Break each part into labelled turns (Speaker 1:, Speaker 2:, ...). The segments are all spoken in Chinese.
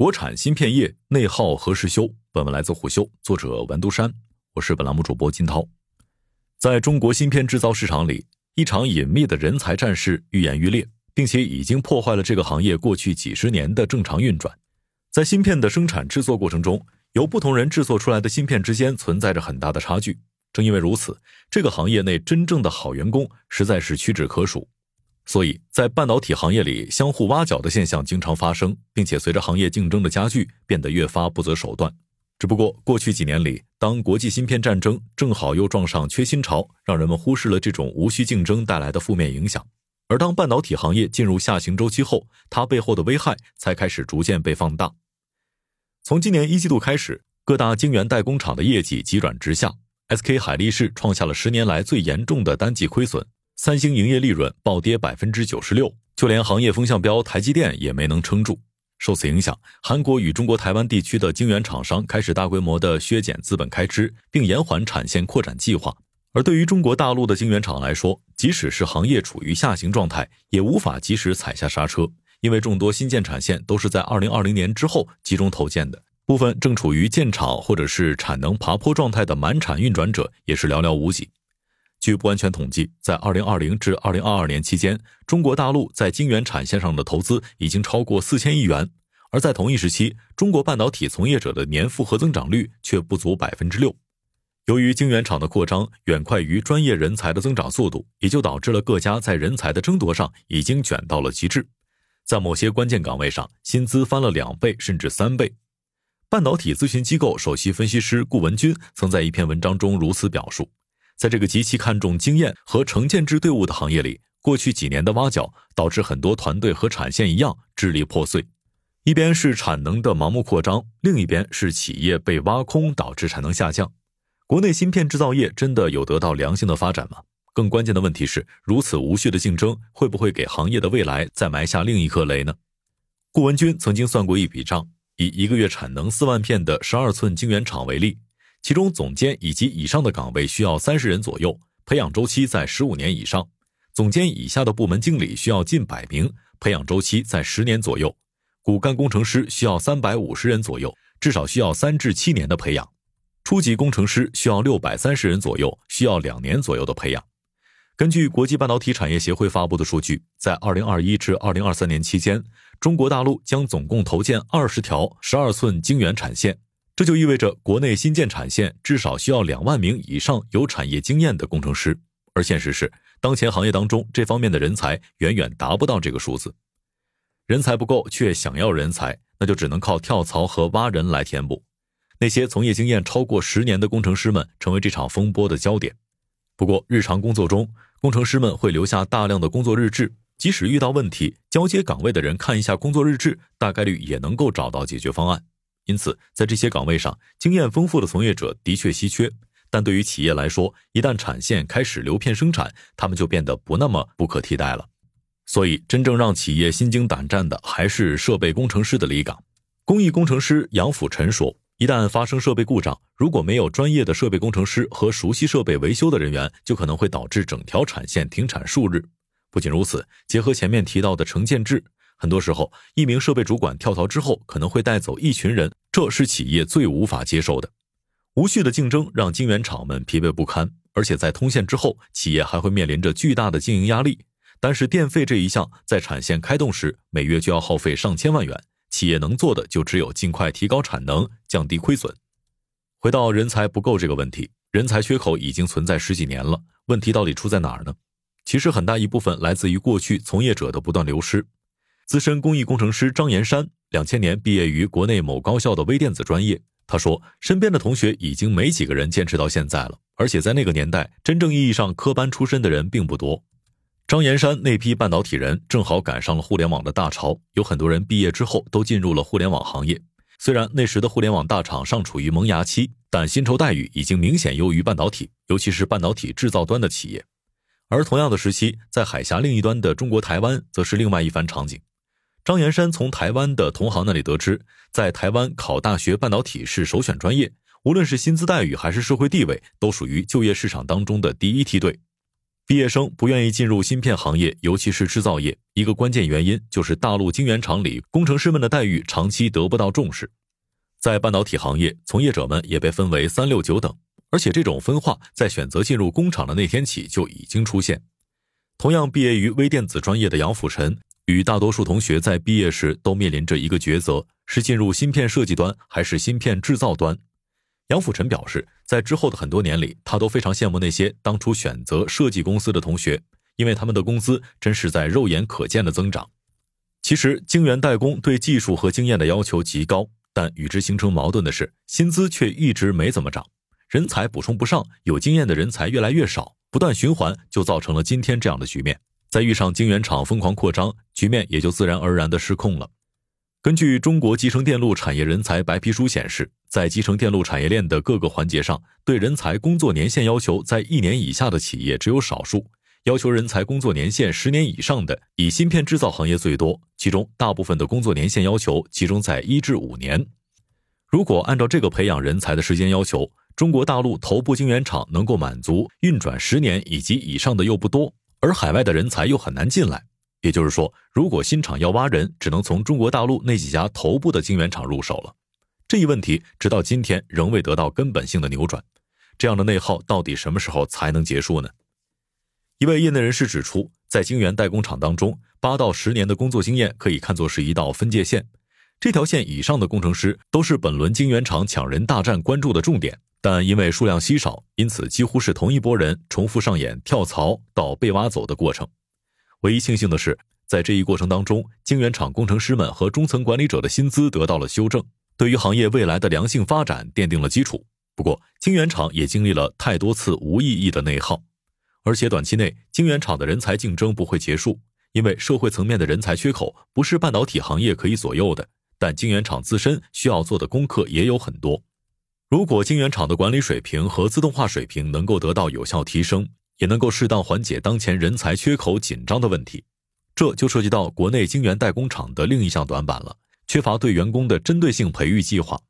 Speaker 1: 国产芯片业内耗何时休？本文来自虎嗅，作者文都山，我是本栏目主播金涛。在中国芯片制造市场里，一场隐秘的人才战事愈演愈烈，并且已经破坏了这个行业过去几十年的正常运转。在芯片的生产制作过程中，由不同人制作出来的芯片之间存在着很大的差距。正因为如此，这个行业内真正的好员工实在是屈指可数。所以在半导体行业里，相互挖角的现象经常发生，并且随着行业竞争的加剧，变得越发不择手段。只不过过去几年里，当国际芯片战争正好又撞上缺芯潮，让人们忽视了这种无序竞争带来的负面影响。而当半导体行业进入下行周期后，它背后的危害才开始逐渐被放大。从今年一季度开始，各大晶圆代工厂的业绩急转直下，SK 海力士创下了十年来最严重的单季亏损。三星营业利润暴跌百分之九十六，就连行业风向标台积电也没能撑住。受此影响，韩国与中国台湾地区的晶圆厂商开始大规模的削减资本开支，并延缓产线扩展计划。而对于中国大陆的晶圆厂来说，即使是行业处于下行状态，也无法及时踩下刹车，因为众多新建产线都是在二零二零年之后集中投建的，部分正处于建厂或者是产能爬坡状态的满产运转者也是寥寥无几。据不完全统计，在二零二零至二零二二年期间，中国大陆在晶圆产线上的投资已经超过四千亿元，而在同一时期，中国半导体从业者的年复合增长率却不足百分之六。由于晶圆厂的扩张远快于专业人才的增长速度，也就导致了各家在人才的争夺上已经卷到了极致，在某些关键岗位上，薪资翻了两倍甚至三倍。半导体咨询机构首席分析师顾文军曾在一篇文章中如此表述。在这个极其看重经验和成建制队伍的行业里，过去几年的挖角导致很多团队和产线一样支离破碎。一边是产能的盲目扩张，另一边是企业被挖空导致产能下降。国内芯片制造业真的有得到良性的发展吗？更关键的问题是，如此无序的竞争会不会给行业的未来再埋下另一颗雷呢？顾文军曾经算过一笔账，以一个月产能四万片的十二寸晶圆厂为例。其中总监以及以上的岗位需要三十人左右，培养周期在十五年以上；总监以下的部门经理需要近百名，培养周期在十年左右；骨干工程师需要三百五十人左右，至少需要三至七年的培养；初级工程师需要六百三十人左右，需要两年左右的培养。根据国际半导体产业协会发布的数据，在二零二一至二零二三年期间，中国大陆将总共投建二十条十二寸晶圆产线。这就意味着国内新建产线至少需要两万名以上有产业经验的工程师，而现实是，当前行业当中这方面的人才远远达不到这个数字。人才不够，却想要人才，那就只能靠跳槽和挖人来填补。那些从业经验超过十年的工程师们成为这场风波的焦点。不过，日常工作中，工程师们会留下大量的工作日志，即使遇到问题，交接岗位的人看一下工作日志，大概率也能够找到解决方案。因此，在这些岗位上，经验丰富的从业者的确稀缺。但对于企业来说，一旦产线开始流片生产，他们就变得不那么不可替代了。所以，真正让企业心惊胆战的，还是设备工程师的离岗。工艺工程师杨辅臣说：“一旦发生设备故障，如果没有专业的设备工程师和熟悉设备维修的人员，就可能会导致整条产线停产数日。不仅如此，结合前面提到的成建制。”很多时候，一名设备主管跳槽之后，可能会带走一群人，这是企业最无法接受的。无序的竞争让晶圆厂们疲惫不堪，而且在通线之后，企业还会面临着巨大的经营压力。但是电费这一项在产线开动时，每月就要耗费上千万元，企业能做的就只有尽快提高产能，降低亏损。回到人才不够这个问题，人才缺口已经存在十几年了。问题到底出在哪儿呢？其实很大一部分来自于过去从业者的不断流失。资深工艺工程师张延山，两千年毕业于国内某高校的微电子专业。他说，身边的同学已经没几个人坚持到现在了，而且在那个年代，真正意义上科班出身的人并不多。张延山那批半导体人正好赶上了互联网的大潮，有很多人毕业之后都进入了互联网行业。虽然那时的互联网大厂尚处于萌芽期，但薪酬待遇已经明显优于半导体，尤其是半导体制造端的企业。而同样的时期，在海峡另一端的中国台湾，则是另外一番场景。张延山从台湾的同行那里得知，在台湾考大学半导体是首选专业，无论是薪资待遇还是社会地位，都属于就业市场当中的第一梯队。毕业生不愿意进入芯片行业，尤其是制造业，一个关键原因就是大陆晶圆厂里工程师们的待遇长期得不到重视。在半导体行业，从业者们也被分为三六九等，而且这种分化在选择进入工厂的那天起就已经出现。同样毕业于微电子专业的杨辅臣，与大多数同学在毕业时都面临着一个抉择：是进入芯片设计端，还是芯片制造端？杨辅臣表示，在之后的很多年里，他都非常羡慕那些当初选择设计公司的同学，因为他们的工资真是在肉眼可见的增长。其实，晶圆代工对技术和经验的要求极高，但与之形成矛盾的是，薪资却一直没怎么涨，人才补充不上，有经验的人才越来越少，不断循环就造成了今天这样的局面。再遇上晶圆厂疯狂扩张，局面也就自然而然的失控了。根据中国集成电路产业人才白皮书显示，在集成电路产业链的各个环节上，对人才工作年限要求在一年以下的企业只有少数，要求人才工作年限十年以上的，以芯片制造行业最多，其中大部分的工作年限要求集中在一至五年。如果按照这个培养人才的时间要求，中国大陆头部晶圆厂能够满足运转十年以及以上的又不多，而海外的人才又很难进来。也就是说，如果新厂要挖人，只能从中国大陆那几家头部的晶圆厂入手了。这一问题直到今天仍未得到根本性的扭转。这样的内耗到底什么时候才能结束呢？一位业内人士指出，在晶圆代工厂当中，八到十年的工作经验可以看作是一道分界线。这条线以上的工程师都是本轮晶圆厂抢人大战关注的重点，但因为数量稀少，因此几乎是同一波人重复上演跳槽到被挖走的过程。唯一庆幸的是，在这一过程当中，晶圆厂工程师们和中层管理者的薪资得到了修正，对于行业未来的良性发展奠定了基础。不过，晶圆厂也经历了太多次无意义的内耗，而且短期内晶圆厂的人才竞争不会结束，因为社会层面的人才缺口不是半导体行业可以左右的。但晶圆厂自身需要做的功课也有很多。如果晶圆厂的管理水平和自动化水平能够得到有效提升，也能够适当缓解当前人才缺口紧张的问题，这就涉及到国内晶圆代工厂的另一项短板了：缺乏对员工的针对性培育计划。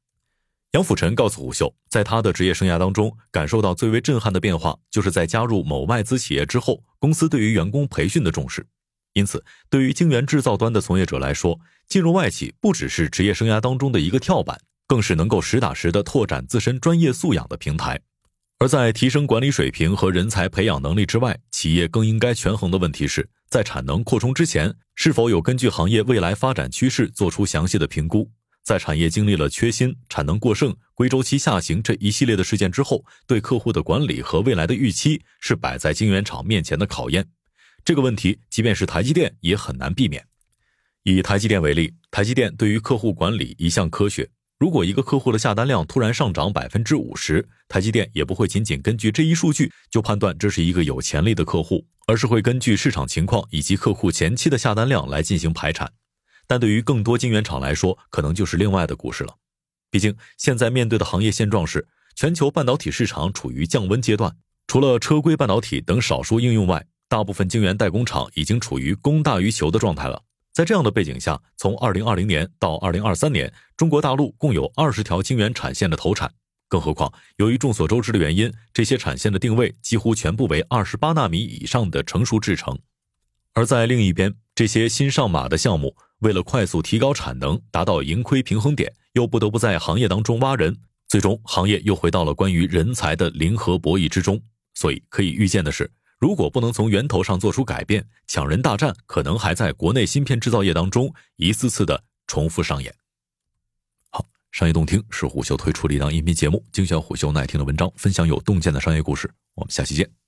Speaker 1: 杨辅臣告诉虎嗅，在他的职业生涯当中，感受到最为震撼的变化，就是在加入某外资企业之后，公司对于员工培训的重视。因此，对于晶圆制造端的从业者来说，进入外企不只是职业生涯当中的一个跳板，更是能够实打实的拓展自身专业素养的平台。而在提升管理水平和人才培养能力之外，企业更应该权衡的问题是，在产能扩充之前，是否有根据行业未来发展趋势做出详细的评估？在产业经历了缺芯、产能过剩、硅周期下行这一系列的事件之后，对客户的管理和未来的预期是摆在晶圆厂面前的考验。这个问题，即便是台积电也很难避免。以台积电为例，台积电对于客户管理一向科学。如果一个客户的下单量突然上涨百分之五十，台积电也不会仅仅根据这一数据就判断这是一个有潜力的客户，而是会根据市场情况以及客户前期的下单量来进行排产。但对于更多晶圆厂来说，可能就是另外的故事了。毕竟现在面对的行业现状是，全球半导体市场处于降温阶段，除了车规半导体等少数应用外，大部分晶圆代工厂已经处于供大于求的状态了。在这样的背景下，从二零二零年到二零二三年，中国大陆共有二十条晶圆产线的投产。更何况，由于众所周知的原因，这些产线的定位几乎全部为二十八纳米以上的成熟制程。而在另一边，这些新上马的项目，为了快速提高产能，达到盈亏平衡点，又不得不在行业当中挖人，最终行业又回到了关于人才的零和博弈之中。所以，可以预见的是。如果不能从源头上做出改变，抢人大战可能还在国内芯片制造业当中一次次的重复上演。好，商业洞听是虎嗅推出的一档音频节目，精选虎嗅耐听的文章，分享有洞见的商业故事。我们下期见。